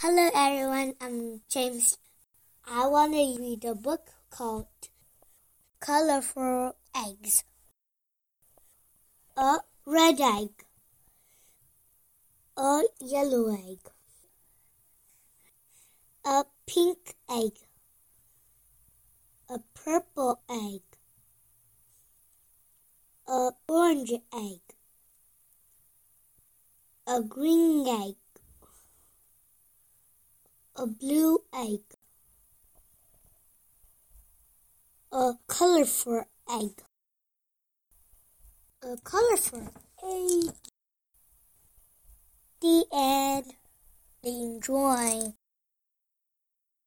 Hello everyone, I'm James. I want to read a book called Colorful Eggs. A red egg, a yellow egg, a pink egg, a purple egg, a orange egg, a green egg, a blue egg, a colorful egg, a colorful egg. The end. Enjoy.